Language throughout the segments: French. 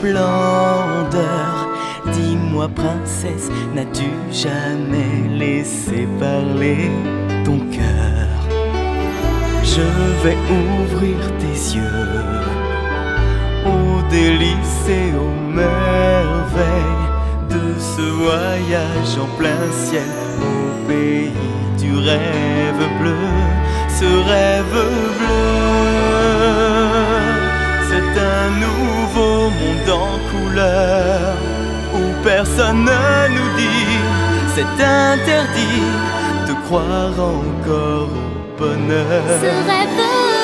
splendeur. Dis-moi, princesse, n'as-tu jamais laissé parler ton cœur? Je vais ouvrir tes yeux aux délices et aux merveilles de ce voyage en plein ciel au pays du rêve bleu, ce rêve bleu. Monde en couleur où personne ne nous dit c'est interdit de croire encore au bonheur. Ce rêve bleu,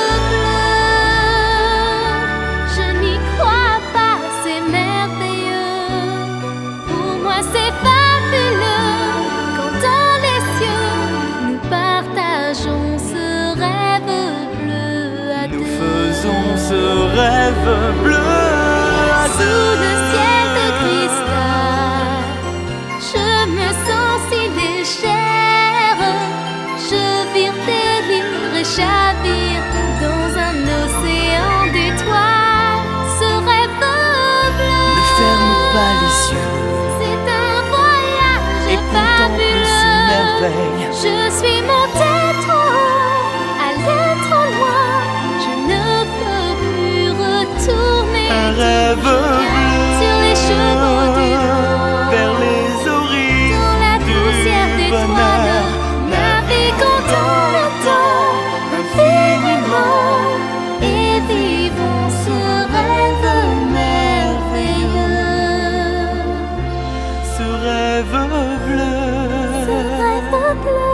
je n'y crois pas, c'est merveilleux. Pour moi, c'est fabuleux quand dans les cieux nous partageons ce rêve bleu à Nous deux. faisons ce rêve bleu merveille. Je suis montée trop, allée trop loin. Je ne peux plus retourner. Un rêve bleu sur les chevaux du vent, vers les origines dans la poussière des bonheur. Naviguons dans le temps infiniment et vivons ce rêve merveilleux, ce rêve bleu. fuck love.